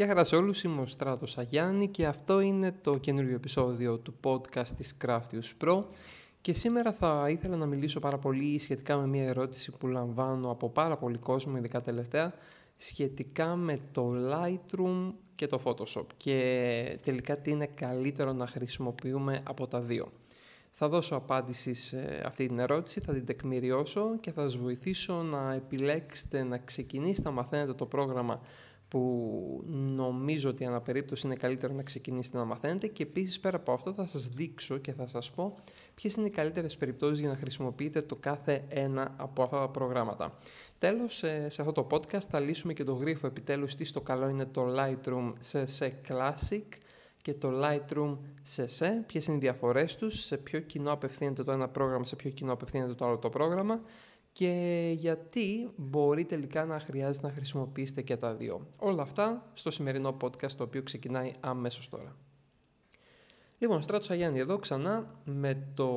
Γεια χαρά σε όλους, είμαι ο Στράτος Αγιάννη και αυτό είναι το καινούριο επεισόδιο του podcast της Craftius Pro και σήμερα θα ήθελα να μιλήσω πάρα πολύ σχετικά με μια ερώτηση που λαμβάνω από πάρα πολύ κόσμο, ειδικά τελευταία, σχετικά με το Lightroom και το Photoshop και τελικά τι είναι καλύτερο να χρησιμοποιούμε από τα δύο. Θα δώσω απάντηση σε αυτή την ερώτηση, θα την τεκμηριώσω και θα σας βοηθήσω να επιλέξετε να ξεκινήσετε να μαθαίνετε το πρόγραμμα που νομίζω ότι αναπερίπτωση είναι καλύτερο να ξεκινήσετε να μαθαίνετε και επίσης πέρα από αυτό θα σας δείξω και θα σας πω ποιες είναι οι καλύτερες περιπτώσεις για να χρησιμοποιείτε το κάθε ένα από αυτά τα προγράμματα. Τέλος, ε, σε αυτό το podcast θα λύσουμε και το γρίφο επιτέλους τι στο καλό είναι το Lightroom CC Classic και το Lightroom CC, ποιες είναι οι διαφορές τους, σε ποιο κοινό απευθύνεται το ένα πρόγραμμα, σε ποιο κοινό απευθύνεται το άλλο το πρόγραμμα και γιατί μπορεί τελικά να χρειάζεται να χρησιμοποιήσετε και τα δύο. Όλα αυτά στο σημερινό podcast το οποίο ξεκινάει αμέσως τώρα. Λοιπόν, Στράτος Αγιάννη εδώ ξανά με το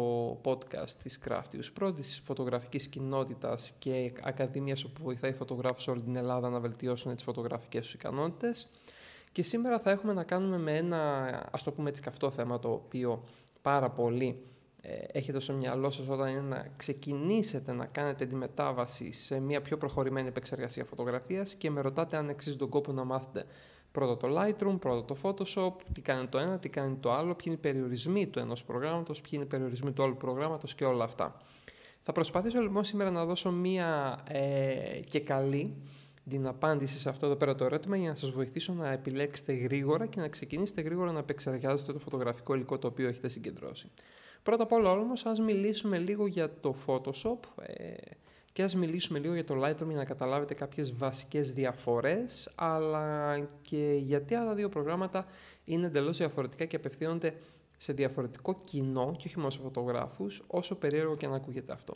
podcast της Craftius Pro, της φωτογραφικής κοινότητας και ακαδημίας όπου βοηθάει φωτογράφους όλη την Ελλάδα να βελτιώσουν τις φωτογραφικές τους ικανότητες. Και σήμερα θα έχουμε να κάνουμε με ένα, ας το πούμε έτσι, καυτό θέμα το οποίο πάρα πολύ ε, έχετε στο μυαλό σας όταν είναι να ξεκινήσετε να κάνετε τη μετάβαση σε μια πιο προχωρημένη επεξεργασία φωτογραφίας και με ρωτάτε αν αξίζει τον κόπο να μάθετε πρώτα το Lightroom, πρώτα το Photoshop, τι κάνει το ένα, τι κάνει το άλλο, ποιοι είναι οι περιορισμοί του ενός προγράμματος, ποιοι είναι οι περιορισμοί του άλλου προγράμματος και όλα αυτά. Θα προσπαθήσω λοιπόν σήμερα να δώσω μία ε, και καλή την απάντηση σε αυτό εδώ πέρα το ερώτημα για να σας βοηθήσω να επιλέξετε γρήγορα και να ξεκινήσετε γρήγορα να επεξεργάζεστε το φωτογραφικό υλικό το οποίο έχετε συγκεντρώσει. Πρώτα απ' όλα όμως ας μιλήσουμε λίγο για το Photoshop ε, και ας μιλήσουμε λίγο για το Lightroom για να καταλάβετε κάποιες βασικές διαφορές αλλά και γιατί άλλα δύο προγράμματα είναι εντελώς διαφορετικά και απευθύνονται σε διαφορετικό κοινό και όχι μόνο σε φωτογράφους όσο περίεργο και να ακούγεται αυτό.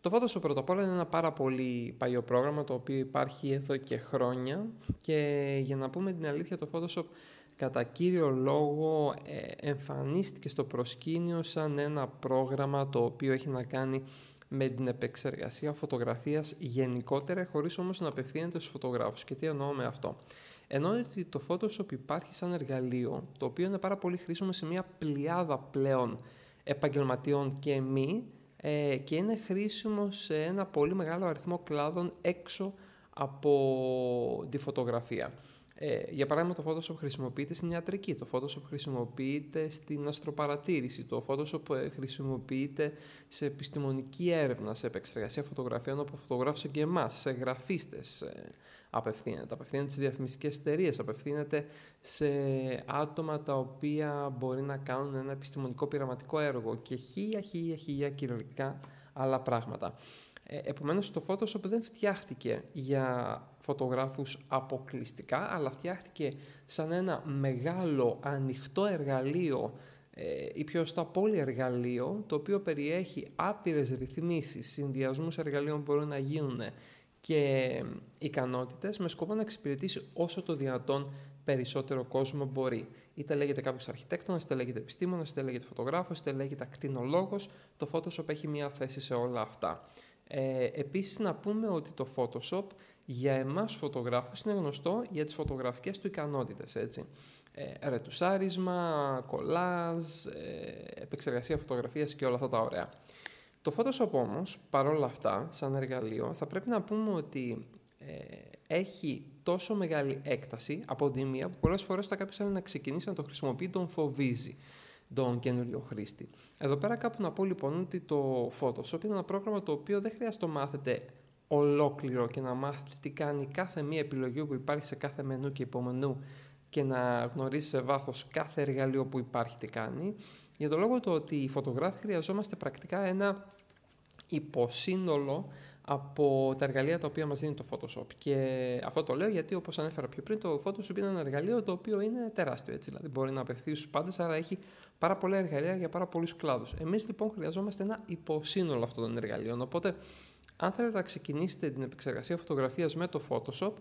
Το Photoshop πρώτα απ' όλα είναι ένα πάρα πολύ παλιό πρόγραμμα το οποίο υπάρχει εδώ και χρόνια και για να πούμε την αλήθεια το Photoshop κατά κύριο λόγο ε, εμφανίστηκε στο προσκήνιο σαν ένα πρόγραμμα το οποίο έχει να κάνει με την επεξεργασία φωτογραφίας γενικότερα χωρίς όμως να απευθύνεται στους φωτογράφους. Και τι εννοώ με αυτό; Ενώ ότι το Photoshop υπάρχει σαν εργαλείο το οποίο είναι πάρα πολύ χρήσιμο σε μια πλειάδα πλέον επαγγελματιών και μη ε, και είναι χρήσιμο σε ένα πολύ μεγάλο αριθμό κλάδων έξω από τη φωτογραφία. Ε, για παράδειγμα, το Photoshop χρησιμοποιείται στην ιατρική, το Photoshop χρησιμοποιείται στην αστροπαρατήρηση, το Photoshop ε, χρησιμοποιείται σε επιστημονική έρευνα, σε επεξεργασία φωτογραφιών από φωτογράφους και εμάς, σε γραφίστες ε, απευθύνεται, απευθύνεται σε διαφημιστικές εταιρείες, απευθύνεται σε άτομα τα οποία μπορεί να κάνουν ένα επιστημονικό πειραματικό έργο και χίλια χίλια χίλια κυριολεκτικά άλλα πράγματα. Ε, επομένως το Photoshop δεν φτιάχτηκε για φωτογράφους αποκλειστικά, αλλά φτιάχτηκε σαν ένα μεγάλο ανοιχτό εργαλείο ε, ή πιο στα εργαλείο, το οποίο περιέχει άπειρες ρυθμίσεις, συνδυασμούς εργαλείων που μπορούν να γίνουν και ικανότητες με σκοπό να εξυπηρετήσει όσο το δυνατόν περισσότερο κόσμο μπορεί. Είτε λέγεται κάποιος αρχιτέκτονας, είτε λέγεται επιστήμονας, είτε λέγεται φωτογράφος, είτε λέγεται ακτινολόγος. Το Photoshop έχει μία θέση σε όλα αυτά. Ε, επίσης να πούμε ότι το Photoshop για εμάς φωτογράφους είναι γνωστό για τις φωτογραφικές του ικανότητες, έτσι. Ε, ρετουσάρισμα, κολάζ, ε, επεξεργασία φωτογραφίας και όλα αυτά τα ωραία. Το Photoshop όμως, παρόλα αυτά, σαν εργαλείο, θα πρέπει να πούμε ότι ε, έχει τόσο μεγάλη έκταση από τη μία που πολλές φορές όταν κάποιος θέλει να ξεκινήσει να το χρησιμοποιεί τον φοβίζει τον καινούριο χρήστη. Εδώ πέρα κάπου να πω λοιπόν ότι το Photoshop είναι ένα πρόγραμμα το οποίο δεν χρειάζεται να μάθετε ολόκληρο και να μάθετε τι κάνει κάθε μία επιλογή που υπάρχει σε κάθε μενού και υπομενού και να γνωρίζεις σε βάθος κάθε εργαλείο που υπάρχει τι κάνει. Για το λόγο του ότι οι φωτογράφοι χρειαζόμαστε πρακτικά ένα υποσύνολο από τα εργαλεία τα οποία μας δίνει το Photoshop. Και αυτό το λέω γιατί όπως ανέφερα πιο πριν το Photoshop είναι ένα εργαλείο το οποίο είναι τεράστιο έτσι. Δηλαδή μπορεί να απευθύνεις στους πάντες αλλά έχει πάρα πολλά εργαλεία για πάρα πολλούς κλάδους. Εμείς λοιπόν χρειαζόμαστε ένα υποσύνολο αυτών των εργαλείων. Οπότε αν θέλετε να ξεκινήσετε την επεξεργασία φωτογραφίας με το Photoshop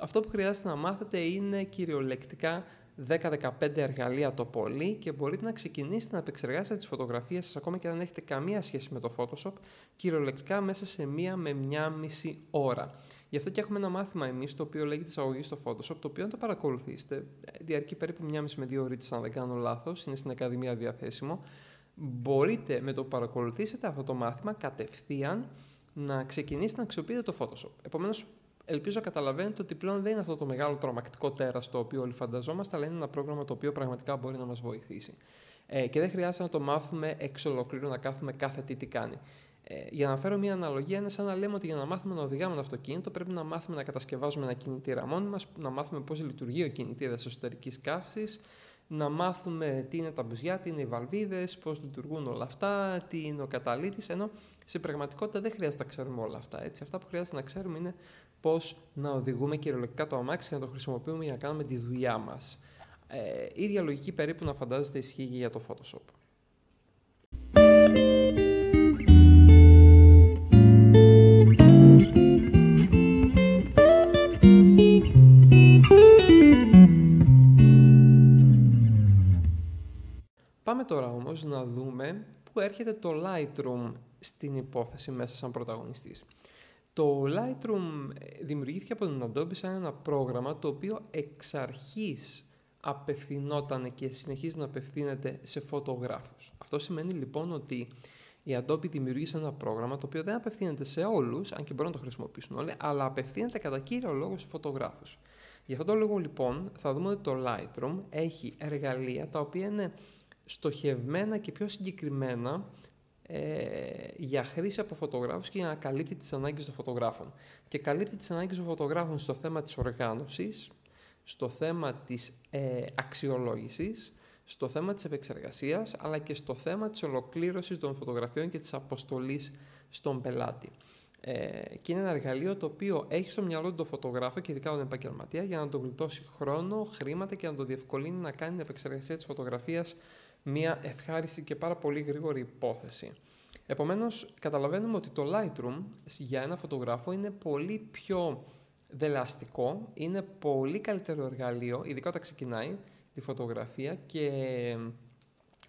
αυτό που χρειάζεται να μάθετε είναι κυριολεκτικά 10-15 εργαλεία το πολύ και μπορείτε να ξεκινήσετε να επεξεργάσετε τις φωτογραφίες σας ακόμα και αν δεν έχετε καμία σχέση με το Photoshop κυριολεκτικά μέσα σε μία με μία μισή ώρα. Γι' αυτό και έχουμε ένα μάθημα εμείς το οποίο λέγεται εισαγωγή στο Photoshop το οποίο αν το παρακολουθήσετε διαρκεί περίπου μία μισή με δύο ώρες αν δεν κάνω λάθος, είναι στην Ακαδημία διαθέσιμο μπορείτε με το που παρακολουθήσετε αυτό το μάθημα κατευθείαν να ξεκινήσετε να αξιοποιείτε το Photoshop. Επομένως, ελπίζω να καταλαβαίνετε ότι πλέον δεν είναι αυτό το μεγάλο τρομακτικό τέρας το οποίο όλοι φανταζόμαστε, αλλά είναι ένα πρόγραμμα το οποίο πραγματικά μπορεί να μας βοηθήσει. Ε, και δεν χρειάζεται να το μάθουμε εξ ολοκλήρου, να κάθουμε κάθε τι τι κάνει. Ε, για να φέρω μια αναλογία, είναι σαν να λέμε ότι για να μάθουμε να οδηγάμε ένα αυτοκίνητο, πρέπει να μάθουμε να κατασκευάζουμε ένα κινητήρα μόνοι μας, να μάθουμε πώς λειτουργεί ο κινητήρας εσωτερικής καύσης, να μάθουμε τι είναι τα μπουζιά, τι είναι οι βαλβίδες, πώς λειτουργούν όλα αυτά, τι είναι ο καταλήτης, ενώ σε πραγματικότητα δεν χρειάζεται να ξέρουμε όλα αυτά. Έτσι. Αυτά που χρειάζεται να ξέρουμε είναι πώς να οδηγούμε κυριολεκτικά το αμάξι και να το χρησιμοποιούμε για να κάνουμε τη δουλειά μας. Ε, ίδια λογική περίπου να φαντάζεστε ισχύει για το Photoshop. Πάμε τώρα όμως να δούμε πού έρχεται το Lightroom στην υπόθεση μέσα σαν πρωταγωνιστής. Το Lightroom ε, δημιουργήθηκε από την Adobe σαν ένα πρόγραμμα το οποίο εξ αρχής απευθυνόταν και συνεχίζει να απευθύνεται σε φωτογράφους. Αυτό σημαίνει λοιπόν ότι η Adobe δημιουργήσε ένα πρόγραμμα το οποίο δεν απευθύνεται σε όλους, αν και μπορούν να το χρησιμοποιήσουν όλοι, αλλά απευθύνεται κατά κύριο λόγο σε φωτογράφους. Γι' αυτό το λόγο λοιπόν θα δούμε ότι το Lightroom έχει εργαλεία τα οποία είναι στοχευμένα και πιο συγκεκριμένα ε, για χρήση από φωτογράφους και για να καλύπτει τις ανάγκες των φωτογράφων. Και καλύπτει τις ανάγκες των φωτογράφων στο θέμα της οργάνωσης, στο θέμα της ε, αξιολόγησης, στο θέμα της επεξεργασίας, αλλά και στο θέμα της ολοκλήρωσης των φωτογραφιών και της αποστολής στον πελάτη. Ε, και είναι ένα εργαλείο το οποίο έχει στο μυαλό του το φωτογράφο και ειδικά τον επαγγελματία για να τον γλιτώσει χρόνο, χρήματα και να το διευκολύνει να κάνει την επεξεργασία της φωτογραφίας μια ευχάριστη και πάρα πολύ γρήγορη υπόθεση. Επομένως, καταλαβαίνουμε ότι το Lightroom για ένα φωτογράφο είναι πολύ πιο δελαστικό, είναι πολύ καλύτερο εργαλείο, ειδικά όταν ξεκινάει τη φωτογραφία και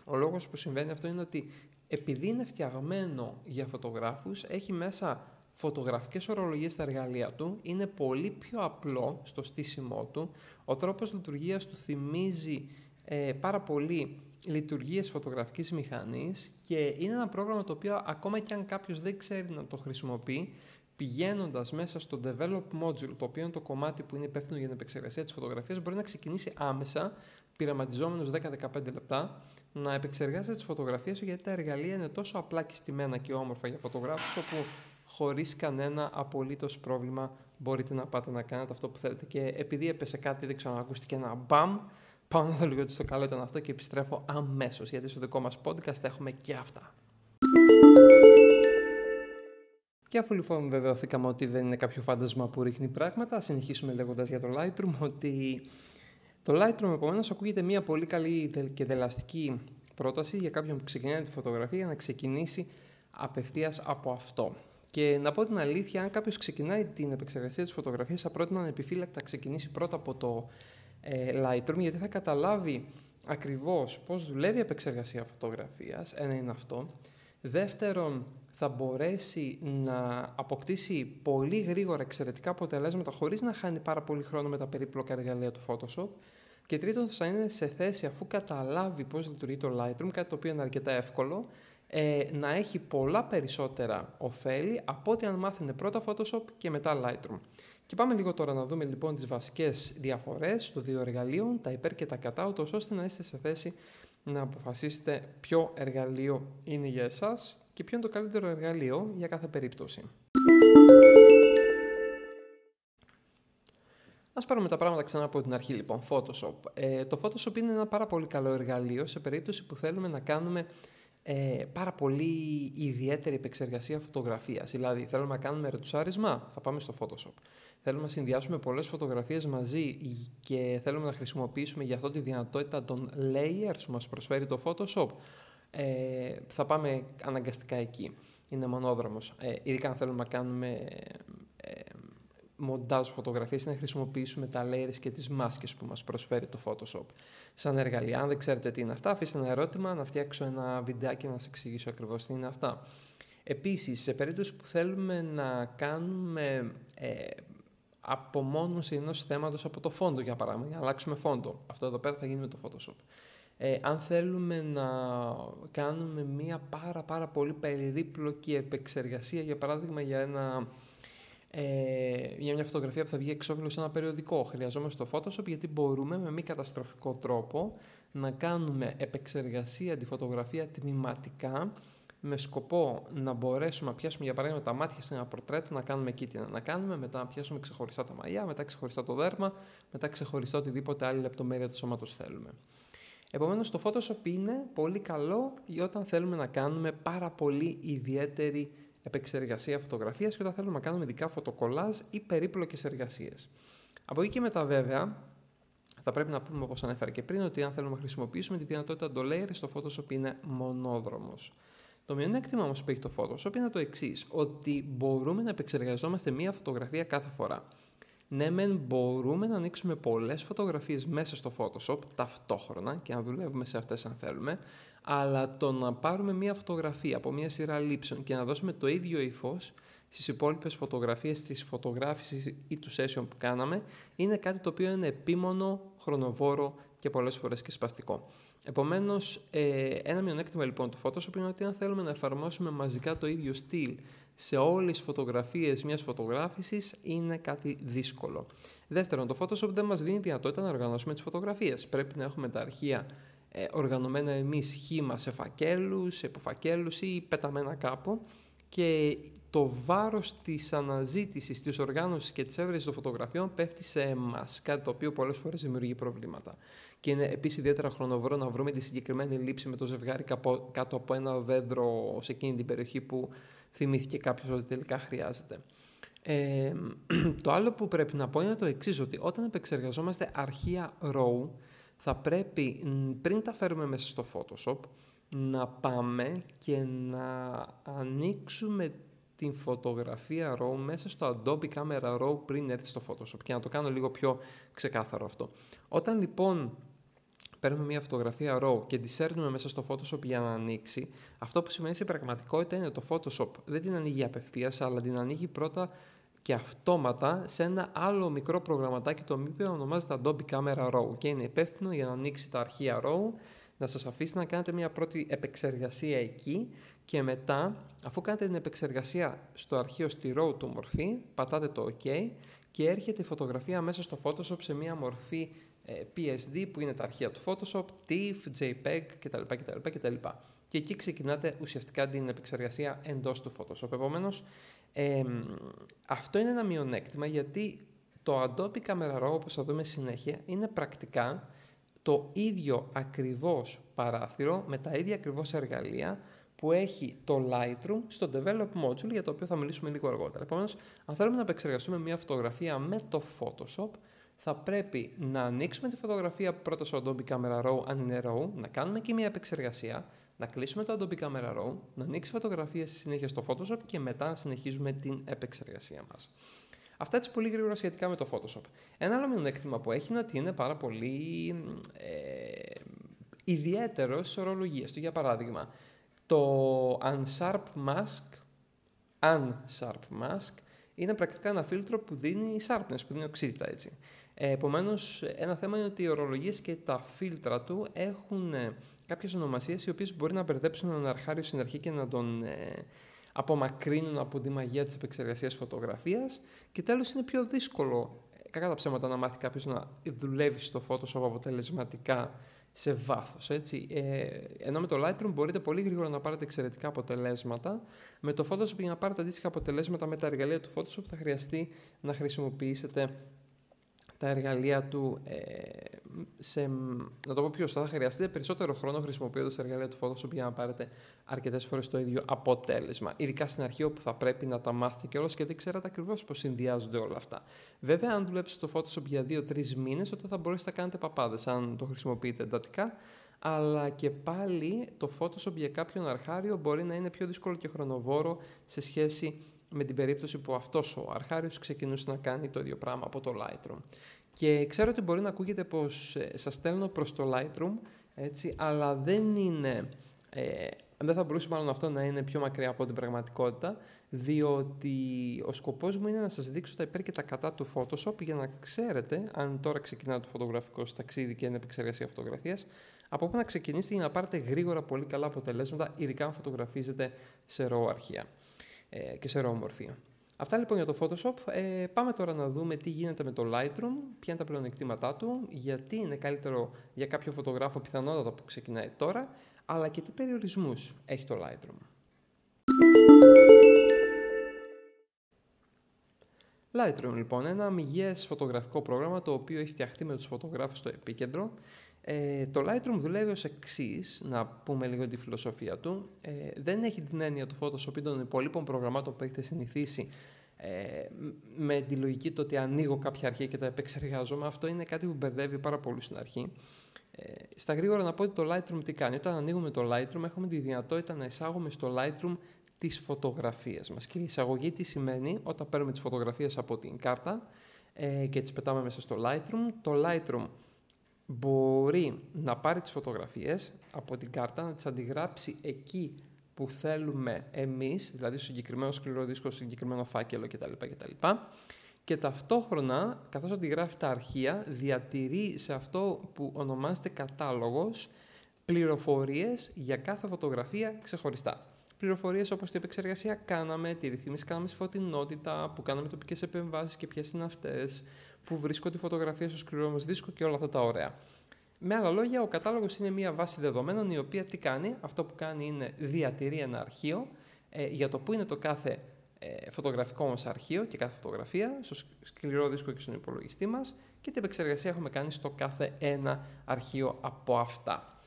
ο λόγος που συμβαίνει αυτό είναι ότι επειδή είναι φτιαγμένο για φωτογράφους, έχει μέσα φωτογραφικές ορολογίες στα εργαλεία του, είναι πολύ πιο απλό στο στήσιμό του, ο τρόπος λειτουργίας του θυμίζει ε, πάρα πολύ λειτουργίες φωτογραφικής μηχανής και είναι ένα πρόγραμμα το οποίο ακόμα και αν κάποιος δεν ξέρει να το χρησιμοποιεί, πηγαίνοντας μέσα στο Develop Module, το οποίο είναι το κομμάτι που είναι υπεύθυνο για την επεξεργασία της φωτογραφίας, μπορεί να ξεκινήσει άμεσα, πειραματιζόμενος 10-15 λεπτά, να επεξεργάζεται τις φωτογραφίες του, γιατί τα εργαλεία είναι τόσο απλά και στημένα και όμορφα για φωτογράφους, όπου χωρίς κανένα απολύτως πρόβλημα μπορείτε να πάτε να κάνετε αυτό που θέλετε. Και επειδή έπεσε κάτι, δεν ξέρω αν ακούστηκε ένα μπαμ, Πάω να δω λίγο ότι στο καλό ήταν αυτό και επιστρέφω αμέσως γιατί στο δικό μας podcast έχουμε και αυτά. Και αφού λοιπόν βεβαιωθήκαμε ότι δεν είναι κάποιο φάντασμα που ρίχνει πράγματα, συνεχίσουμε λέγοντας για το Lightroom ότι το Lightroom επομένως ακούγεται μια πολύ καλή και δελαστική πρόταση για κάποιον που ξεκινάει τη φωτογραφία για να ξεκινήσει απευθείας από αυτό. Και να πω την αλήθεια, αν κάποιος ξεκινάει την επεξεργασία της φωτογραφίας, θα πρότεινα επιφύλακτα να ξεκινήσει πρώτα από το ε, Lightroom γιατί θα καταλάβει ακριβώς πώς δουλεύει η επεξεργασία φωτογραφίας, ένα είναι αυτό. Δεύτερον, θα μπορέσει να αποκτήσει πολύ γρήγορα εξαιρετικά αποτελέσματα χωρίς να χάνει πάρα πολύ χρόνο με τα περίπλοκα εργαλεία του Photoshop. Και τρίτον, θα είναι σε θέση, αφού καταλάβει πώς λειτουργεί το Lightroom, κάτι το οποίο είναι αρκετά εύκολο, ε, να έχει πολλά περισσότερα ωφέλη από ότι αν μάθαινε πρώτα Photoshop και μετά Lightroom. Και πάμε λίγο τώρα να δούμε λοιπόν τις βασικές διαφορές των δύο εργαλείων, τα υπέρ και τα κατά, ούτως ώστε να είστε σε θέση να αποφασίσετε ποιο εργαλείο είναι για εσάς και ποιο είναι το καλύτερο εργαλείο για κάθε περίπτωση. Ας πάρουμε τα πράγματα ξανά από την αρχή λοιπόν. Photoshop. Ε, το Photoshop είναι ένα πάρα πολύ καλό εργαλείο σε περίπτωση που θέλουμε να κάνουμε ε, πάρα πολύ ιδιαίτερη επεξεργασία φωτογραφίας. Δηλαδή θέλουμε να κάνουμε ρετουσάρισμα, θα πάμε στο Photoshop θέλουμε να συνδυάσουμε πολλές φωτογραφίες μαζί και θέλουμε να χρησιμοποιήσουμε για αυτό τη δυνατότητα των layers που μας προσφέρει το Photoshop, ε, θα πάμε αναγκαστικά εκεί. Είναι μονόδρομος. Ε, ειδικά αν θέλουμε να κάνουμε ε, μοντάζ φωτογραφίες είναι να χρησιμοποιήσουμε τα layers και τις μάσκες που μας προσφέρει το Photoshop σαν εργαλεία. Αν δεν ξέρετε τι είναι αυτά, αφήστε ένα ερώτημα να φτιάξω ένα βιντεάκι να σας εξηγήσω ακριβώς τι είναι αυτά. Επίσης, σε περίπτωση που θέλουμε να κάνουμε ε, απομόνωση ενός θέματος από το φόντο, για παράδειγμα, για να αλλάξουμε φόντο. Αυτό εδώ πέρα θα γίνει με το Photoshop. Ε, αν θέλουμε να κάνουμε μία πάρα πάρα πολύ περίπλοκη επεξεργασία, για παράδειγμα για, ένα, ε, για μια φωτογραφία που θα βγει εξώφυλλο σε ένα περιοδικό, χρειαζόμαστε το Photoshop γιατί μπορούμε με μη καταστροφικό τρόπο να κάνουμε επεξεργασία τη φωτογραφία τμηματικά με σκοπό να μπορέσουμε να πιάσουμε για παράδειγμα τα μάτια σε ένα πορτρέτο, να κάνουμε εκεί τι να κάνουμε, μετά να πιάσουμε ξεχωριστά τα μαλλιά, μετά ξεχωριστά το δέρμα, μετά ξεχωριστά οτιδήποτε άλλη λεπτομέρεια του σώματος θέλουμε. Επομένως το Photoshop είναι πολύ καλό όταν θέλουμε να κάνουμε πάρα πολύ ιδιαίτερη επεξεργασία φωτογραφίας και όταν θέλουμε να κάνουμε ειδικά φωτοκολάζ ή περίπλοκες εργασίες. Από εκεί και μετά βέβαια θα πρέπει να πούμε όπως ανέφερα και πριν ότι αν θέλουμε να χρησιμοποιήσουμε τη δυνατότητα το layer στο Photoshop είναι μονόδρομος. Το μειονέκτημα όμως που έχει το Photoshop είναι το εξής, ότι μπορούμε να επεξεργαζόμαστε μία φωτογραφία κάθε φορά. Ναι, μεν μπορούμε να ανοίξουμε πολλές φωτογραφίες μέσα στο Photoshop ταυτόχρονα και να δουλεύουμε σε αυτές αν θέλουμε, αλλά το να πάρουμε μία φωτογραφία από μία σειρά λήψεων και να δώσουμε το ίδιο ύφος στις υπόλοιπες φωτογραφίες της φωτογράφησης ή του session που κάναμε είναι κάτι το οποίο είναι επίμονο, χρονοβόρο και πολλές φορές και σπαστικό. Επομένως, ε, ένα μειονέκτημα λοιπόν του Photoshop είναι ότι αν θέλουμε να εφαρμόσουμε μαζικά το ίδιο στυλ σε όλες τις φωτογραφίες μιας φωτογράφησης, είναι κάτι δύσκολο. Δεύτερον, το Photoshop δεν μας δίνει δυνατότητα να οργανώσουμε τις φωτογραφίες. Πρέπει να έχουμε τα αρχεία ε, οργανωμένα εμείς χήμα σε φακέλους, σε υποφακέλους ή πεταμένα κάπου και το βάρος της αναζήτησης, της οργάνωσης και της έβρεσης των φωτογραφιών πέφτει σε εμάς, κάτι το οποίο πολλές φορές δημιουργεί προβλήματα. Και είναι επίσης ιδιαίτερα χρονοβρό να βρούμε τη συγκεκριμένη λήψη με το ζευγάρι κάτω από ένα δέντρο σε εκείνη την περιοχή που θυμήθηκε κάποιος ότι τελικά χρειάζεται. Ε, το άλλο που πρέπει να πω είναι το εξής ότι όταν επεξεργαζόμαστε αρχεία RAW, θα πρέπει πριν τα φέρουμε μέσα στο Photoshop, να πάμε και να ανοίξουμε την φωτογραφία RAW μέσα στο Adobe Camera RAW πριν έρθει στο Photoshop και να το κάνω λίγο πιο ξεκάθαρο αυτό. Όταν λοιπόν παίρνουμε μια φωτογραφία RAW και τη σέρνουμε μέσα στο Photoshop για να ανοίξει, αυτό που σημαίνει σε πραγματικότητα είναι το Photoshop δεν την ανοίγει απευθείας, αλλά την ανοίγει πρώτα και αυτόματα σε ένα άλλο μικρό προγραμματάκι το οποίο ονομάζεται Adobe Camera RAW και είναι υπεύθυνο για να ανοίξει τα αρχεία RAW να σας αφήσει να κάνετε μια πρώτη επεξεργασία εκεί και μετά, αφού κάνετε την επεξεργασία στο αρχείο στη RAW του μορφή, πατάτε το OK και έρχεται η φωτογραφία μέσα στο Photoshop σε μια μορφή ε, PSD που είναι τα αρχεία του Photoshop, TIFF, JPEG κτλ. κτλ, κτλ. Και εκεί ξεκινάτε ουσιαστικά την επεξεργασία εντός του Photoshop. Επομένως, ε, αυτό είναι ένα μειονέκτημα γιατί το Adobe Camera Raw, όπως θα δούμε συνέχεια, είναι πρακτικά το ίδιο ακριβώς παράθυρο με τα ίδια ακριβώς εργαλεία που έχει το Lightroom στο Develop Module για το οποίο θα μιλήσουμε λίγο αργότερα. Επομένως, αν θέλουμε να επεξεργαστούμε μια φωτογραφία με το Photoshop, θα πρέπει να ανοίξουμε τη φωτογραφία πρώτα στο Adobe Camera Raw, αν είναι RAW, να κάνουμε εκεί μια επεξεργασία, να κλείσουμε το Adobe Camera Raw, να ανοίξει φωτογραφία στη συνέχεια στο Photoshop και μετά να συνεχίζουμε την επεξεργασία μας. Αυτά έτσι πολύ γρήγορα σχετικά με το Photoshop. Ένα άλλο μειονέκτημα που έχει είναι ότι είναι πάρα πολύ ε, ιδιαίτερο στι ορολογίες του. Για παράδειγμα, το Unsharp Mask, Unsharp Mask είναι πρακτικά ένα φίλτρο που δίνει sharpness, που δίνει οξύτητα έτσι. Ε, Επομένως, ένα θέμα είναι ότι οι ορολογίες και τα φίλτρα του έχουν ε, κάποιες ονομασίες οι οποίες μπορεί να μπερδέψουν έναν αρχάριο στην αρχή και να τον ε, απομακρύνουν από τη μαγεία της επεξεργασίας φωτογραφίας και τέλος είναι πιο δύσκολο κακά τα ψέματα να μάθει κάποιος να δουλεύει στο Photoshop αποτελεσματικά σε βάθος. Έτσι. Ε, ενώ με το Lightroom μπορείτε πολύ γρήγορα να πάρετε εξαιρετικά αποτελέσματα. Με το Photoshop για να πάρετε αντίστοιχα αποτελέσματα με τα εργαλεία του Photoshop θα χρειαστεί να χρησιμοποιήσετε τα εργαλεία του ε, σε, να το πω πιο σωστά, θα χρειαστείτε περισσότερο χρόνο χρησιμοποιώντας τα εργαλεία του Photoshop για να πάρετε αρκετές φορές το ίδιο αποτέλεσμα. Ειδικά στην αρχή όπου θα πρέπει να τα μάθετε κιόλας και δεν ξέρετε ακριβώς πώς συνδυάζονται όλα αυτά. Βέβαια, αν δουλέψετε στο Photoshop για 2-3 μήνες, τότε θα μπορέσετε να κάνετε παπάδες αν το χρησιμοποιείτε εντατικά. Αλλά και πάλι το Photoshop για κάποιον αρχάριο μπορεί να είναι πιο δύσκολο και χρονοβόρο σε σχέση με την περίπτωση που αυτός ο αρχάριος ξεκινούσε να κάνει το ίδιο πράγμα από το Lightroom. Και ξέρω ότι μπορεί να ακούγεται πως ε, σας στέλνω προς το Lightroom, έτσι, αλλά δεν είναι... Ε, δεν θα μπορούσε μάλλον αυτό να είναι πιο μακριά από την πραγματικότητα, διότι ο σκοπός μου είναι να σας δείξω τα υπέρ και τα κατά του Photoshop για να ξέρετε, αν τώρα ξεκινά το φωτογραφικό ταξίδι και είναι επεξεργασία φωτογραφίας, από πού να ξεκινήσετε για να πάρετε γρήγορα πολύ καλά αποτελέσματα, ειδικά αν φωτογραφίζετε σε RAW αρχεία ε, και σε RAW μορφία. Αυτά λοιπόν για το Photoshop. Ε, πάμε τώρα να δούμε τι γίνεται με το Lightroom, ποια είναι τα πλεονεκτήματά του, γιατί είναι καλύτερο για κάποιο φωτογράφο πιθανότατα που ξεκινάει τώρα, αλλά και τι περιορισμούς έχει το Lightroom. Lightroom λοιπόν, ένα αμυγιές φωτογραφικό πρόγραμμα το οποίο έχει φτιαχτεί με τους φωτογράφους στο επίκεντρο. Ε, το Lightroom δουλεύει ως εξής, να πούμε λίγο τη φιλοσοφία του. Ε, δεν έχει την έννοια του Photoshop ή των υπολείπων προγραμμάτων που έχετε συνηθίσει ε, με τη λογική το ότι ανοίγω κάποια αρχεία και τα επεξεργάζομαι. Αυτό είναι κάτι που μπερδεύει πάρα πολύ στην αρχή. Ε, στα γρήγορα να πω ότι το Lightroom τι κάνει. Όταν ανοίγουμε το Lightroom έχουμε τη δυνατότητα να εισάγουμε στο Lightroom τις φωτογραφίες μας. Και η εισαγωγή τι σημαίνει όταν παίρνουμε τις φωτογραφίες από την κάρτα ε, και τις πετάμε μέσα στο Lightroom. Το Lightroom μπορεί να πάρει τις φωτογραφίες από την κάρτα, να τις αντιγράψει εκεί που θέλουμε εμείς, δηλαδή στο συγκεκριμένο σκληρό δίσκο, στο συγκεκριμένο φάκελο κτλ. κτλ. Και ταυτόχρονα, καθώς αντιγράφει τα αρχεία, διατηρεί σε αυτό που ονομάζεται κατάλογος πληροφορίες για κάθε φωτογραφία ξεχωριστά πληροφορίες όπως την επεξεργασία κάναμε, τη ρυθμίση κάναμε στη φωτεινότητα, που κάναμε τοπικές επεμβάσεις και ποιες είναι αυτές, που βρίσκω τη φωτογραφία στο σκληρό μας δίσκο και όλα αυτά τα ωραία. Με άλλα λόγια, ο κατάλογος είναι μια βάση δεδομένων η οποία τι κάνει, αυτό που κάνει είναι διατηρεί ένα αρχείο ε, για το που είναι το κάθε ε, φωτογραφικό μας αρχείο και κάθε φωτογραφία στο σκληρό δίσκο και στον υπολογιστή μας και την επεξεργασία έχουμε κάνει στο κάθε ένα αρχείο από αυτά.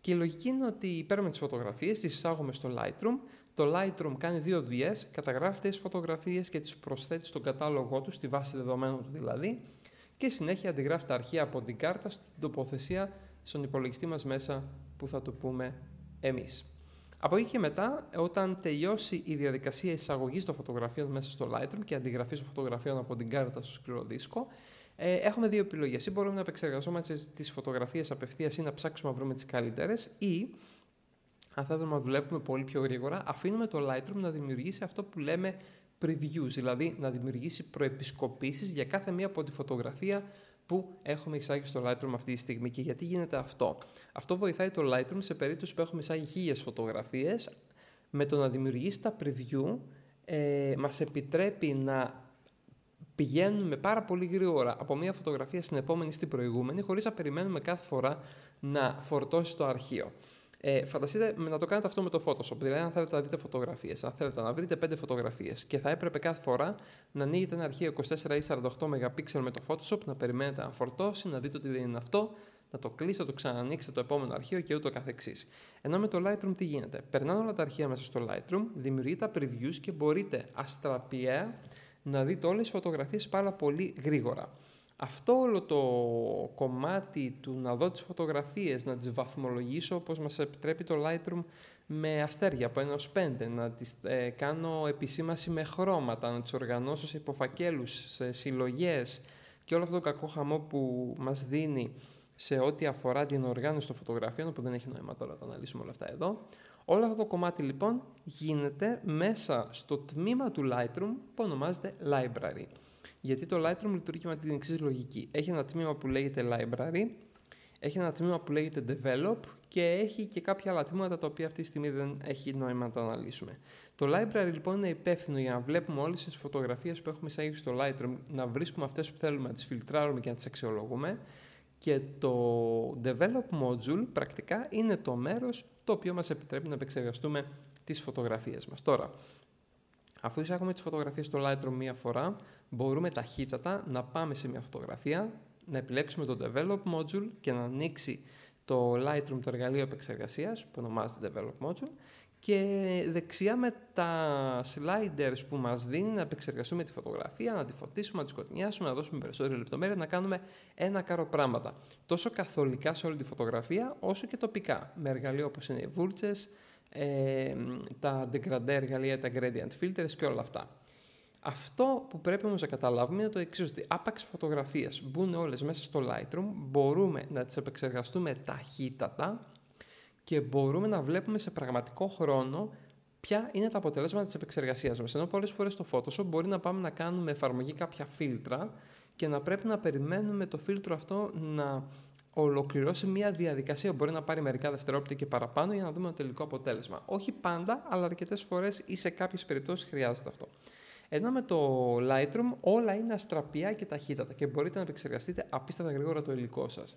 Και η λογική είναι ότι παίρνουμε τις φωτογραφίες, τις εισάγουμε στο Lightroom. Το Lightroom κάνει δύο δουλειές, καταγράφει τις φωτογραφίες και τις προσθέτει στον κατάλογό του, στη βάση δεδομένων του δηλαδή, και συνέχεια αντιγράφει τα αρχεία από την κάρτα στην τοποθεσία στον υπολογιστή μας μέσα που θα το πούμε εμείς. Από εκεί και μετά, όταν τελειώσει η διαδικασία εισαγωγής των φωτογραφίων μέσα στο Lightroom και αντιγραφή των φωτογραφίων από την κάρτα στο σκληρό δίσκο, ε, έχουμε δύο επιλογές. Ή μπορούμε να επεξεργαζόμαστε τις φωτογραφίες απευθείας ή να ψάξουμε να βρούμε τις καλύτερες, ή αν θέλουμε να δουλεύουμε πολύ πιο γρήγορα, αφήνουμε το Lightroom να δημιουργήσει αυτό που λέμε previews, δηλαδή να δημιουργήσει προεπισκοπήσεις για κάθε μία από τη φωτογραφία που έχουμε εισάγει στο Lightroom αυτή τη στιγμή. Και γιατί γίνεται αυτό; Αυτό βοηθάει το Lightroom σε περίπτωση που έχουμε εισάγει χίλιες φωτογραφίες, με το να δημιουργήσει τα preview ε, μας επιτρέπει να πηγαίνουμε πάρα πολύ γρήγορα από μία φωτογραφία στην επόμενη στην προηγούμενη, χωρίς να περιμένουμε κάθε φορά να φορτώσει το αρχείο. Ε, φανταστείτε να το κάνετε αυτό με το Photoshop. Δηλαδή, αν θέλετε να δείτε φωτογραφίες, αν θέλετε να βρείτε 5 φωτογραφίες και θα έπρεπε κάθε φορά να ανοίγετε ένα αρχείο 24 ή 48 MP με το Photoshop, να περιμένετε να φορτώσει, να δείτε ότι δεν είναι αυτό, να το κλείσετε, να το ξανανοίξετε το επόμενο αρχείο και ούτω καθεξής. Ενώ με το Lightroom τι γίνεται; Περνάνε όλα τα αρχεία μέσα στο Lightroom, δημιουργείτε τα previews και μπορείτε αστραπιαία να δείτε όλες τις φωτογραφίες πάρα πολύ γρήγορα. Αυτό όλο το κομμάτι του να δω τις φωτογραφίες, να τις βαθμολογήσω όπως μας επιτρέπει το Lightroom με αστέρια από 1 ως 5, να τις ε, κάνω επισήμαση με χρώματα, να τις οργανώσω σε υποφακέλους, σε συλλογές και όλο αυτό το κακό χαμό που μας δίνει σε ό,τι αφορά την οργάνωση των φωτογραφίων, που δεν έχει νόημα τώρα να τα αναλύσουμε όλα αυτά εδώ. Όλο αυτό το κομμάτι λοιπόν γίνεται μέσα στο τμήμα του Lightroom που ονομάζεται Library. Γιατί το Lightroom λειτουργεί με την εξής λογική. Έχει ένα τμήμα που λέγεται Library, έχει ένα τμήμα που λέγεται Develop και έχει και κάποια άλλα τμήματα τα οποία αυτή τη στιγμή δεν έχει νόημα να τα αναλύσουμε. Το Library λοιπόν είναι υπεύθυνο για να βλέπουμε όλες τις φωτογραφίες που έχουμε εισάγει στο Lightroom, να βρίσκουμε αυτές που θέλουμε, να τις φιλτράρουμε και να τις αξιολογούμε και το Develop Module πρακτικά είναι το μέρος το οποίο μας επιτρέπει να επεξεργαστούμε τις φωτογραφίες μας. Τώρα, αφού εισάγουμε τις φωτογραφίες στο Lightroom μία φορά, μπορούμε ταχύτατα να πάμε σε μια φωτογραφία, να επιλέξουμε το Develop Module και να ανοίξει το Lightroom, το εργαλείο επεξεργασίας που ονομάζεται Develop Module και δεξιά με τα sliders που μας δίνει να επεξεργαστούμε τη φωτογραφία, να τη φωτίσουμε, να τη σκοτεινιάσουμε, να δώσουμε περισσότερη λεπτομέρεια, να κάνουμε ένα κάρο πράγματα. Τόσο καθολικά σε όλη τη φωτογραφία, όσο και τοπικά, με εργαλεία όπως είναι οι βούρτσες, ε, τα degradé εργαλεία, τα gradient filters και όλα αυτά. Αυτό που πρέπει όμως να καταλάβουμε είναι το εξής ότι άπαξ φωτογραφίες μπουν όλες μέσα στο Lightroom, μπορούμε να τις επεξεργαστούμε ταχύτατα και μπορούμε να βλέπουμε σε πραγματικό χρόνο ποια είναι τα αποτελέσματα της επεξεργασίας μας. Ενώ πολλές φορές στο Photoshop μπορεί να πάμε να κάνουμε εφαρμογή κάποια φίλτρα και να πρέπει να περιμένουμε το φίλτρο αυτό να ολοκληρώσει μια διαδικασία που μπορεί να πάρει μερικά δευτερόλεπτα και παραπάνω για να δούμε το τελικό αποτέλεσμα. Όχι πάντα, αλλά αρκετές φορές ή σε κάποιες περιπτώσεις χρειάζεται αυτό. Ενώ με το Lightroom όλα είναι αστραπιά και ταχύτατα και μπορείτε να επεξεργαστείτε απίστευτα γρήγορα το υλικό σας.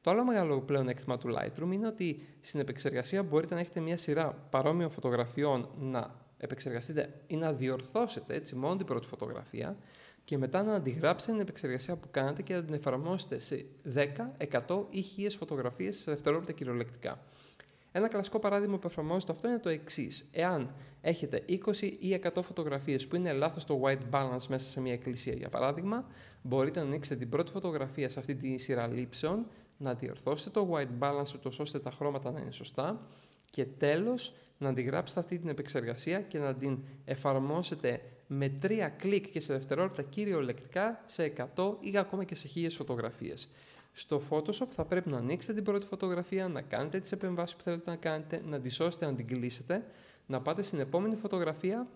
Το άλλο μεγάλο πλέον έκτημα του Lightroom είναι ότι στην επεξεργασία μπορείτε να έχετε μια σειρά παρόμοιων φωτογραφιών να επεξεργαστείτε ή να διορθώσετε έτσι μόνο την πρώτη φωτογραφία και μετά να αντιγράψετε την επεξεργασία που κάνετε και να την εφαρμόσετε σε 10, 100 ή 1000 φωτογραφίες σε δευτερόλεπτα κυριολεκτικά. Ένα κλασικό παράδειγμα που εφαρμόζεται αυτό είναι το εξής. Εάν έχετε 20 ή 100 φωτογραφίες που είναι λάθος το white balance μέσα σε μια εκκλησία, για παράδειγμα, μπορείτε να ανοίξετε την πρώτη φωτογραφία σε αυτή τη σειρά λήψεων, να διορθώσετε το white balance ούτως ώστε τα χρώματα να είναι σωστά και τέλος να αντιγράψετε αυτή την επεξεργασία και να την εφαρμόσετε με τρία κλικ και σε δευτερόλεπτα κυριολεκτικά σε 100 ή ακόμα και σε 1000 φωτογραφίες. Στο Photoshop θα πρέπει να ανοίξετε την πρώτη φωτογραφία, να κάνετε τις επεμβάσεις που θέλετε να κάνετε, να τη σώσετε, να την κλείσετε, να πάτε στην επόμενη φωτογραφία,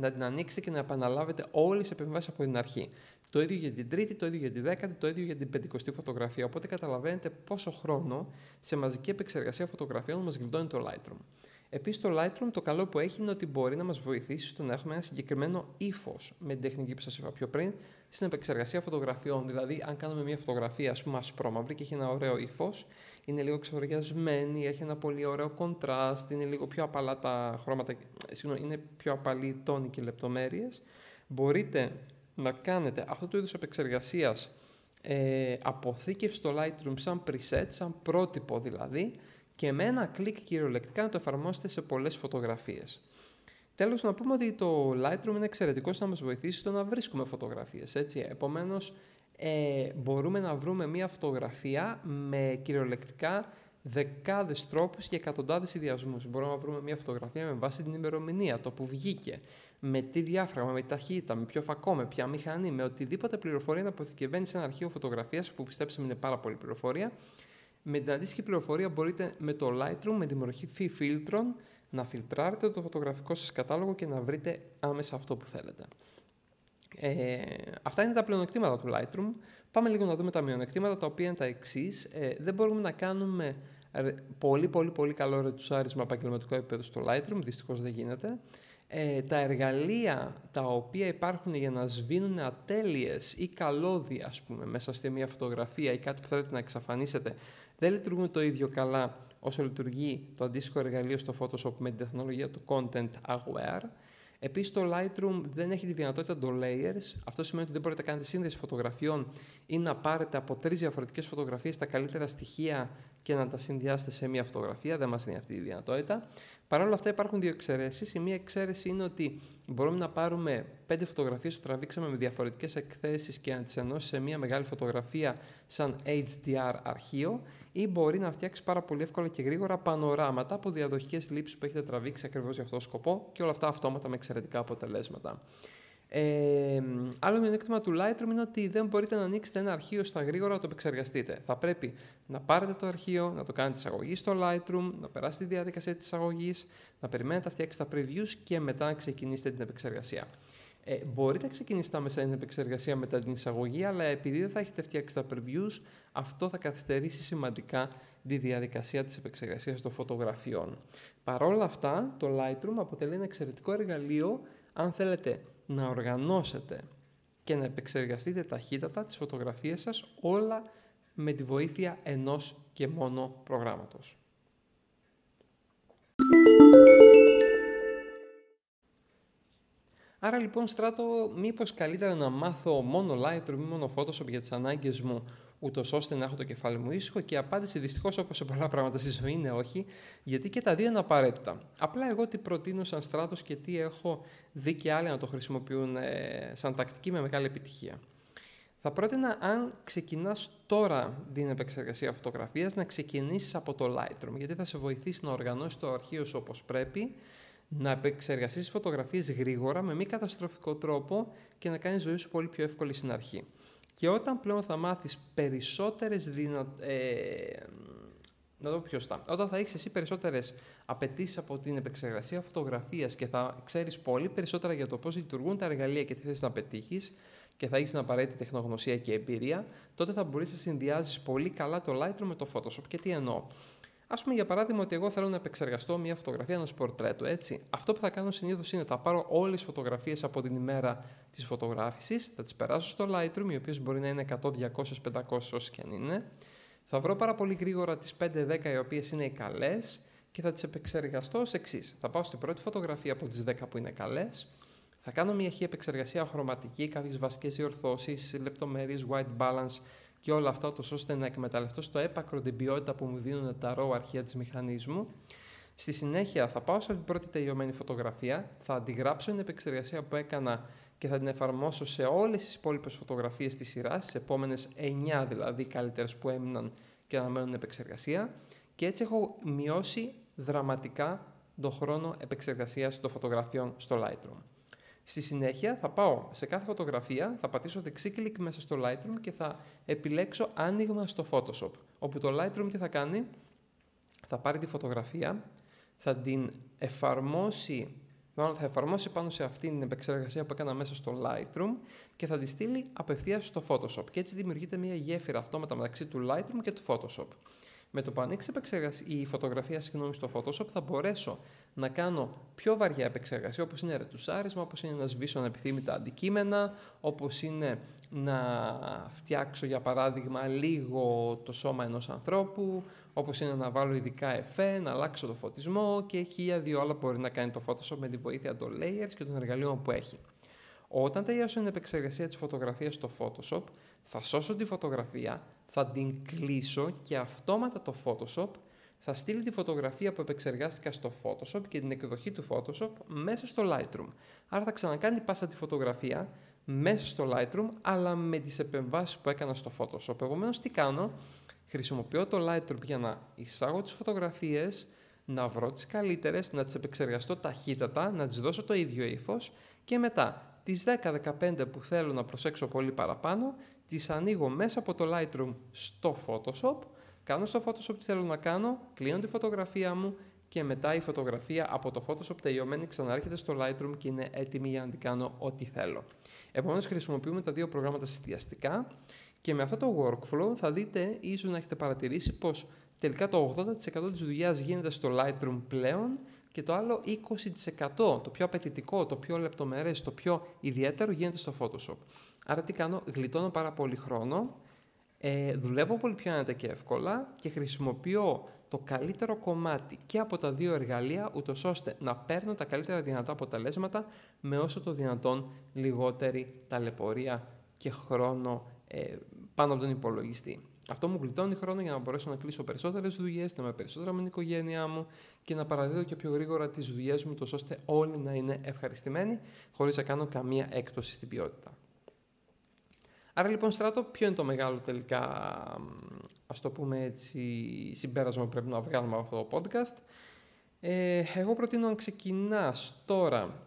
να την ανοίξετε και να επαναλάβετε όλες τις επεμβάσεις από την αρχή. Το ίδιο για την τρίτη, το ίδιο για τη δέκατη, το ίδιο για την πεντηκοστή φωτογραφία. Οπότε καταλαβαίνετε πόσο χρόνο σε μαζική επεξεργασία φωτογραφιών μας γλιτώνει το Lightroom. Επίσης, το Lightroom το καλό που έχει είναι ότι μπορεί να μας βοηθήσει στο να έχουμε ένα συγκεκριμένο ύφος με την τεχνική που σας είπα πιο πριν στην επεξεργασία φωτογραφιών. Δηλαδή, αν κάνουμε μια φωτογραφία, ας πούμε, ασπρόμαυρη και έχει ένα ωραίο ύφος, είναι λίγο ξοριασμένη, έχει ένα πολύ ωραίο κοντράστ, είναι λίγο πιο απαλά τα χρώματα, συγγνώμη, είναι πιο απαλή τόνοι και λεπτομέρειες. Μπορείτε να κάνετε αυτό το είδος επεξεργασίας ε, αποθήκευση στο Lightroom σαν preset, σαν πρότυπο δηλαδή, και με ένα κλικ κυριολεκτικά να το εφαρμόσετε σε πολλές φωτογραφίες. Τέλος, να πούμε ότι το Lightroom είναι εξαιρετικός να μας βοηθήσει στο να βρίσκουμε φωτογραφίες. Έτσι. Επομένως, ε, μπορούμε να βρούμε μία φωτογραφία με κυριολεκτικά δεκάδες τρόπους και εκατοντάδες ιδιασμούς. Μπορούμε να βρούμε μία φωτογραφία με βάση την ημερομηνία, το που βγήκε, με τι διάφραγμα, με ταχύτητα, με ποιο φακό, με ποια μηχανή, με οτιδήποτε πληροφορία να αποθηκευαίνει σε ένα αρχείο φωτογραφίας που πιστέψτε είναι πάρα πολύ πληροφορία με την αντίστοιχη πληροφορία μπορείτε με το Lightroom, με τη μορφή φύ φίλτρων, να φιλτράρετε το φωτογραφικό σας κατάλογο και να βρείτε άμεσα αυτό που θέλετε. Ε, αυτά είναι τα πλεονεκτήματα του Lightroom. Πάμε λίγο να δούμε τα μειονεκτήματα, τα οποία είναι τα εξής. Ε, δεν μπορούμε να κάνουμε πολύ πολύ πολύ καλό ρετσάρισμα επαγγελματικό επίπεδο στο Lightroom, δυστυχώς δεν γίνεται. Ε, τα εργαλεία τα οποία υπάρχουν για να σβήνουν ατέλειες ή καλώδια ας πούμε, μέσα σε μια φωτογραφία ή κάτι που θέλετε να εξαφανίσετε δεν λειτουργούν το ίδιο καλά όσο λειτουργεί το αντίστοιχο εργαλείο στο Photoshop με την τεχνολογία του Content Aware. Επίσης, το Lightroom δεν έχει τη δυνατότητα των layers. Αυτό σημαίνει ότι δεν μπορείτε να κάνετε σύνδεση φωτογραφιών ή να πάρετε από τρεις διαφορετικές φωτογραφίες τα καλύτερα στοιχεία και να τα συνδυάσετε σε μία φωτογραφία. Δεν μας είναι αυτή η δυνατότητα. Παρ' όλα αυτά, υπάρχουν δύο εξαιρέσεις. Η μία εξαίρεση είναι ότι μπορούμε να πάρουμε πέντε φωτογραφίες που τραβήξαμε με διαφορετικές εκθέσεις και να τις ενώσει σε μία μεγάλη φωτογραφία σαν HDR αρχείο ή μπορεί να φτιάξει πάρα πολύ εύκολα και γρήγορα πανοράματα από διαδοχικές λήψεις που έχετε τραβήξει ακριβώς για αυτό το σκοπό και όλα αυτά αυτόματα με εξαιρετικά αποτελέσματα. Ε, άλλο μειονέκτημα του Lightroom είναι ότι δεν μπορείτε να ανοίξετε ένα αρχείο στα γρήγορα να το επεξεργαστείτε. Θα πρέπει να πάρετε το αρχείο, να το κάνετε εισαγωγή στο Lightroom, να περάσετε τη διαδικασία της εισαγωγής, να περιμένετε να φτιάξετε τα previews και μετά να ξεκινήσετε την επεξεργασία. Ε, μπορείτε να ξεκινήσετε άμεσα την επεξεργασία μετά την εισαγωγή, αλλά επειδή δεν θα έχετε φτιάξει τα previews, αυτό θα καθυστερήσει σημαντικά τη διαδικασία της επεξεργασίας των φωτογραφιών. Παρ' όλα αυτά, το Lightroom αποτελεί ένα εξαιρετικό εργαλείο αν θέλετε να οργανώσετε και να επεξεργαστείτε ταχύτατα τις φωτογραφίες σας όλα με τη βοήθεια ενός και μόνο προγράμματος. Άρα λοιπόν στράτω μήπως καλύτερα να μάθω μόνο Lightroom ή μόνο Photoshop για τις ανάγκες μου; Ούτως ώστε να έχω το κεφάλι μου ήσυχο και η απάντηση δυστυχώς όπως σε πολλά πράγματα στη ζωή είναι όχι, γιατί και τα δύο είναι απαραίτητα. Απλά εγώ τι προτείνω σαν στράτος και τι έχω δει και άλλοι να το χρησιμοποιούν ε, σαν τακτική με μεγάλη επιτυχία. Θα πρότεινα αν ξεκινάς τώρα την επεξεργασία φωτογραφίας να ξεκινήσεις από το Lightroom, γιατί θα σε βοηθήσει να οργανώσεις το αρχείο σου όπως πρέπει, να επεξεργαστείς φωτογραφίες γρήγορα με μη καταστροφικό τρόπο και να κάνεις ζωή σου πολύ πιο εύκολη στην αρχή. Και όταν πλέον θα μάθεις περισσότερες δυνα... Ε, να το πω πιο στά. Όταν θα έχεις εσύ περισσότερες απαιτήσεις από την επεξεργασία φωτογραφίας και θα ξέρεις πολύ περισσότερα για το πώς λειτουργούν τα εργαλεία και τι θες να πετύχεις και θα έχεις την απαραίτητη τεχνογνωσία και εμπειρία, τότε θα μπορείς να συνδυάζεις πολύ καλά το Lightroom με το Photoshop. Και τι εννοώ; Α πούμε για παράδειγμα ότι εγώ θέλω να επεξεργαστώ μια φωτογραφία ενό πορτρέτου. Έτσι. Αυτό που θα κάνω συνήθως είναι θα πάρω όλες τις φωτογραφίες από την ημέρα της φωτογράφησης, θα τις περάσω στο Lightroom, οι οποίες μπορεί να είναι 100, 200, 500 όσες και αν είναι. Θα βρω πάρα πολύ γρήγορα τις 5-10 οι οποίες είναι οι καλές και θα τις επεξεργαστώ ως εξής. Θα πάω στην πρώτη φωτογραφία από τις 10 που είναι καλές, θα κάνω μια χή επεξεργασία χρωματική, κάποιες βασικές διορθώσεις, λεπτομέρειες, white balance και όλα αυτά, τόσο ώστε να εκμεταλλευτώ στο έπακρο την ποιότητα που μου δίνουν τα RAW αρχεία της μηχανισμού. Στη συνέχεια θα πάω σε την πρώτη τελειωμένη φωτογραφία, θα αντιγράψω την επεξεργασία που έκανα και θα την εφαρμόσω σε όλες τις υπόλοιπες φωτογραφίες της σειράς, τις επόμενες 9 δηλαδή καλύτερες που έμειναν και να μένουν επεξεργασία και έτσι έχω μειώσει δραματικά τον χρόνο επεξεργασίας των φωτογραφιών στο Lightroom. Στη συνέχεια θα πάω σε κάθε φωτογραφία, θα πατήσω δεξί κλικ μέσα στο Lightroom και θα επιλέξω άνοιγμα στο Photoshop. Όπου το Lightroom τι θα κάνει, θα πάρει τη φωτογραφία, θα την εφαρμόσει θα εφαρμόσει πάνω σε αυτήν την επεξεργασία που έκανα μέσα στο Lightroom και θα τη στείλει απευθείας στο Photoshop. Και έτσι δημιουργείται μια γέφυρα αυτόματα μεταξύ του Lightroom και του Photoshop. Με το που ανοίξεις η φωτογραφία συγγνώμη, στο Photoshop θα μπορέσω να κάνω πιο βαριά επεξεργασία όπως είναι ρετουσάρισμα, όπως είναι να σβήσω ανεπιθύμητα αντικείμενα, όπως είναι να φτιάξω για παράδειγμα λίγο το σώμα ενός ανθρώπου, όπως είναι να βάλω ειδικά εφέ, να αλλάξω το φωτισμό και χίλια δύο άλλα μπορεί να κάνει το Photoshop με τη βοήθεια των layers και των εργαλείων που έχει. Όταν τελειώσω την επεξεργασία της φωτογραφίας στο Photoshop, θα σώσω τη φωτογραφία, θα την κλείσω και αυτόματα το Photoshop θα στείλει τη φωτογραφία που επεξεργάστηκα στο Photoshop και την εκδοχή του Photoshop μέσα στο Lightroom. Άρα θα ξανακάνει πάσα τη φωτογραφία μέσα στο Lightroom, αλλά με τις επεμβάσεις που έκανα στο Photoshop. Επομένως, τι κάνω, χρησιμοποιώ το Lightroom για να εισάγω τις φωτογραφίες, να βρω τις καλύτερες, να τις επεξεργαστώ ταχύτατα, να τις δώσω το ίδιο ύφος και μετά τις 10-15 που θέλω να προσέξω πολύ παραπάνω, τις ανοίγω μέσα από το Lightroom στο Photoshop, κάνω στο Photoshop τι θέλω να κάνω, κλείνω τη φωτογραφία μου και μετά η φωτογραφία από το Photoshop τελειωμένη ξανάρχεται στο Lightroom και είναι έτοιμη για να την κάνω ό,τι θέλω. Επομένως χρησιμοποιούμε τα δύο προγράμματα συνδυαστικά και με αυτό το workflow θα δείτε, ίσως να έχετε παρατηρήσει πως τελικά το 80% της δουλειάς γίνεται στο Lightroom πλέον και το άλλο 20%, το πιο απαιτητικό, το πιο λεπτομερές, το πιο ιδιαίτερο γίνεται στο Photoshop. Άρα τι κάνω, γλιτώνω πάρα πολύ χρόνο, ε, δουλεύω πολύ πιο άνετα και εύκολα και χρησιμοποιώ το καλύτερο κομμάτι και από τα δύο εργαλεία, ούτως ώστε να παίρνω τα καλύτερα δυνατά αποτελέσματα με όσο το δυνατόν λιγότερη ταλαιπωρία και χρόνο ε, πάνω από τον υπολογιστή. Αυτό μου γλιτώνει χρόνο για να μπορέσω να κλείσω περισσότερες δουλειές, να είμαι περισσότερα με την οικογένειά μου και να παραδίδω και πιο γρήγορα τις δουλειές μου, τόσο ώστε όλοι να είναι ευχαριστημένοι, χωρίς να κάνω καμία έκπτωση στην ποιότητα. Άρα λοιπόν, Στράτο, ποιο είναι το μεγάλο τελικά, ας το πούμε έτσι, συμπέρασμα που πρέπει να βγάλουμε από αυτό το podcast. Ε, εγώ προτείνω να ξεκινάς τώρα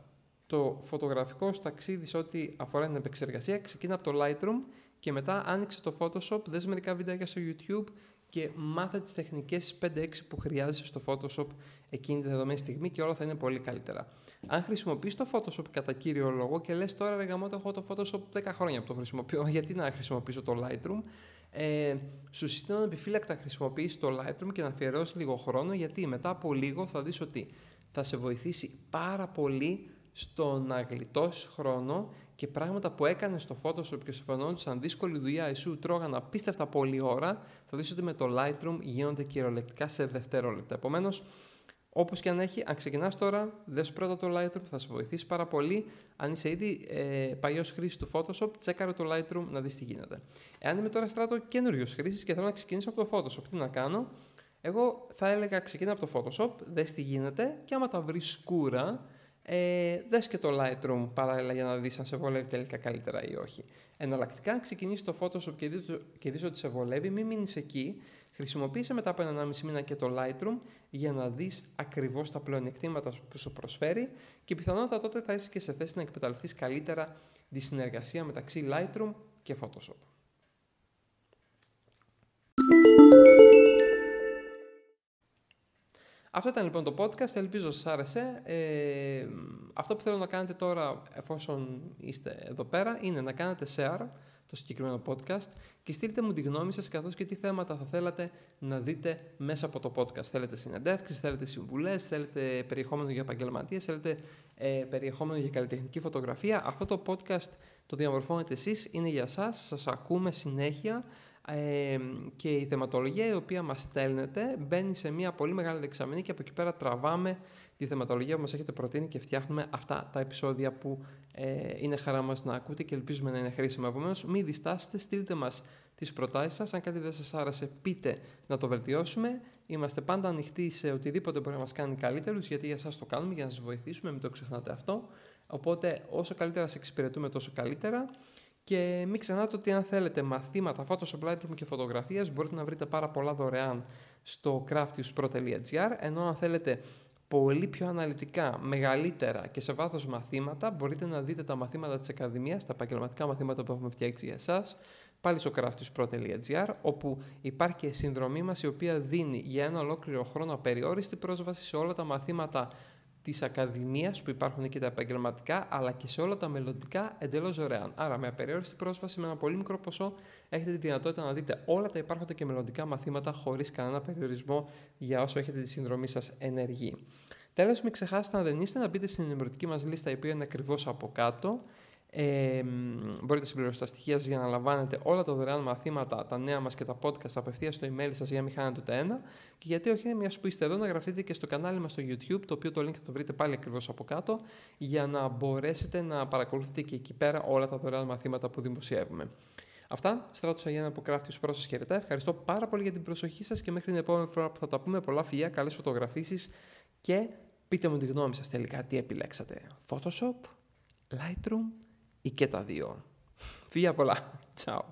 το φωτογραφικό ταξίδι σε ό,τι αφορά την επεξεργασία, ξεκινά από το Lightroom και μετά άνοιξε το Photoshop, δες μερικά βιντεάκια στο YouTube και μάθε τις τεχνικές 5-6 που χρειάζεσαι στο Photoshop εκείνη τη δεδομένη στιγμή και όλα θα είναι πολύ καλύτερα. Αν χρησιμοποιείς το Photoshop κατά κύριο λόγο και λες τώρα ρε γαμώτα έχω το Photoshop 10 χρόνια που το χρησιμοποιώ, γιατί να χρησιμοποιήσω το Lightroom, ε, σου συστήνω επιφύλακτα να χρησιμοποιήσεις το Lightroom και να αφιερώσεις λίγο χρόνο γιατί μετά από λίγο θα δεις ότι θα σε βοηθήσει πάρα πολύ στο να γλιτώσεις χρόνο και πράγματα που έκανες στο Photoshop και σου φαινόντουσαν δύσκολη δουλειά ή σου τρώγαν απίστευτα πολλή ώρα, θα δεις ότι με το Lightroom γίνονται κυριολεκτικά σε δευτερόλεπτα. Επομένως, όπως και αν έχει, αν ξεκινάς τώρα, δες πρώτα το Lightroom, θα σε βοηθήσει πάρα πολύ. Αν είσαι ήδη ε, παλιός χρήστη του Photoshop, τσέκαρε το Lightroom να δεις τι γίνεται. Εάν είμαι τώρα στράτο καινούριο χρήστη και θέλω να ξεκινήσω από το Photoshop, τι να κάνω; Εγώ θα έλεγα ξεκινά από το Photoshop, δες τι γίνεται και άμα τα βρεις σκούρα, ε, δες και το Lightroom παράλληλα για να δεις αν σε βολεύει τελικά καλύτερα ή όχι. Εναλλακτικά, αν ξεκινήσεις το Photoshop και δεις, και δεις ότι σε βολεύει, μην μείνεις εκεί. Χρησιμοποίησε μετά από ένα 1,5 μήνα και το Lightroom για να δεις ακριβώς τα πλεονεκτήματα που σου προσφέρει και πιθανότατα τότε θα είσαι και σε θέση να εκμεταλλευτείς καλύτερα τη συνεργασία μεταξύ Lightroom και Photoshop. Αυτό ήταν λοιπόν το podcast, ελπίζω σας άρεσε. Ε, αυτό που θέλω να κάνετε τώρα, εφόσον είστε εδώ πέρα, είναι να κάνετε share το συγκεκριμένο podcast και στείλτε μου τη γνώμη σας καθώς και τι θέματα θα θέλατε να δείτε μέσα από το podcast. Θέλετε συνεντεύξεις, θέλετε συμβουλές, θέλετε περιεχόμενο για επαγγελματίες, θέλετε ε, περιεχόμενο για καλλιτεχνική φωτογραφία. Αυτό το podcast το διαμορφώνετε εσείς, είναι για σας, σας ακούμε συνέχεια και η θεματολογία η οποία μας στέλνετε μπαίνει σε μια πολύ μεγάλη δεξαμενή και από εκεί πέρα τραβάμε τη θεματολογία που μας έχετε προτείνει και φτιάχνουμε αυτά τα επεισόδια που ε, είναι χαρά μας να ακούτε και ελπίζουμε να είναι χρήσιμα. Επομένως, μην διστάσετε, στείλτε μας τις προτάσεις σας. Αν κάτι δεν σας άρεσε, πείτε να το βελτιώσουμε. Είμαστε πάντα ανοιχτοί σε οτιδήποτε μπορεί να μας κάνει καλύτερους, γιατί για σας το κάνουμε, για να σας βοηθήσουμε, μην το ξεχνάτε αυτό. Οπότε, όσο καλύτερα σε εξυπηρετούμε, τόσο καλύτερα. Και μην ξεχνάτε ότι αν θέλετε μαθήματα Photoshop Lightroom και φωτογραφίας μπορείτε να βρείτε πάρα πολλά δωρεάν στο craftiuspro.gr ενώ αν θέλετε πολύ πιο αναλυτικά, μεγαλύτερα και σε βάθος μαθήματα μπορείτε να δείτε τα μαθήματα της Ακαδημίας, τα επαγγελματικά μαθήματα που έχουμε φτιάξει για εσάς πάλι στο craftiuspro.gr όπου υπάρχει και συνδρομή μας η οποία δίνει για ένα ολόκληρο χρόνο απεριόριστη πρόσβαση σε όλα τα μαθήματα της Ακαδημίας που υπάρχουν και τα επαγγελματικά, αλλά και σε όλα τα μελλοντικά εντελώς δωρεάν. Άρα, με απεριόριστη πρόσβαση, με ένα πολύ μικρό ποσό, έχετε τη δυνατότητα να δείτε όλα τα υπάρχοντα και μελλοντικά μαθήματα χωρίς κανένα περιορισμό για όσο έχετε τη συνδρομή σας ενεργή. Τέλος, μην ξεχάσετε, αν δεν είστε, να μπείτε στην ενημερωτική μας λίστα, η οποία είναι ακριβώς από κάτω. Ε, μπορείτε να συμπληρώσετε τα στοιχεία για να λαμβάνετε όλα τα δωρεάν μαθήματα, τα νέα μας και τα podcast απευθείας στο email σας για να μην χάνετε ούτε ένα. Και γιατί όχι, μιας που είστε εδώ, να γραφτείτε και στο κανάλι μας στο YouTube, το οποίο το link θα το βρείτε πάλι ακριβώς από κάτω, για να μπορέσετε να παρακολουθείτε και εκεί πέρα όλα τα δωρεάν μαθήματα που δημοσιεύουμε. Αυτά, στράτος Αγιάννα από Κρaftius Pro σας χαιρετά. Ευχαριστώ πάρα πολύ για την προσοχή σας και μέχρι την επόμενη φορά που θα τα πούμε. Πολλά φιλιά, καλές φωτογραφίσεις και πείτε μου τη γνώμη σας τελικά τι επιλέξατε. Photoshop, Lightroom ή και τα δύο. Φιλιά πολλά. Τσάου.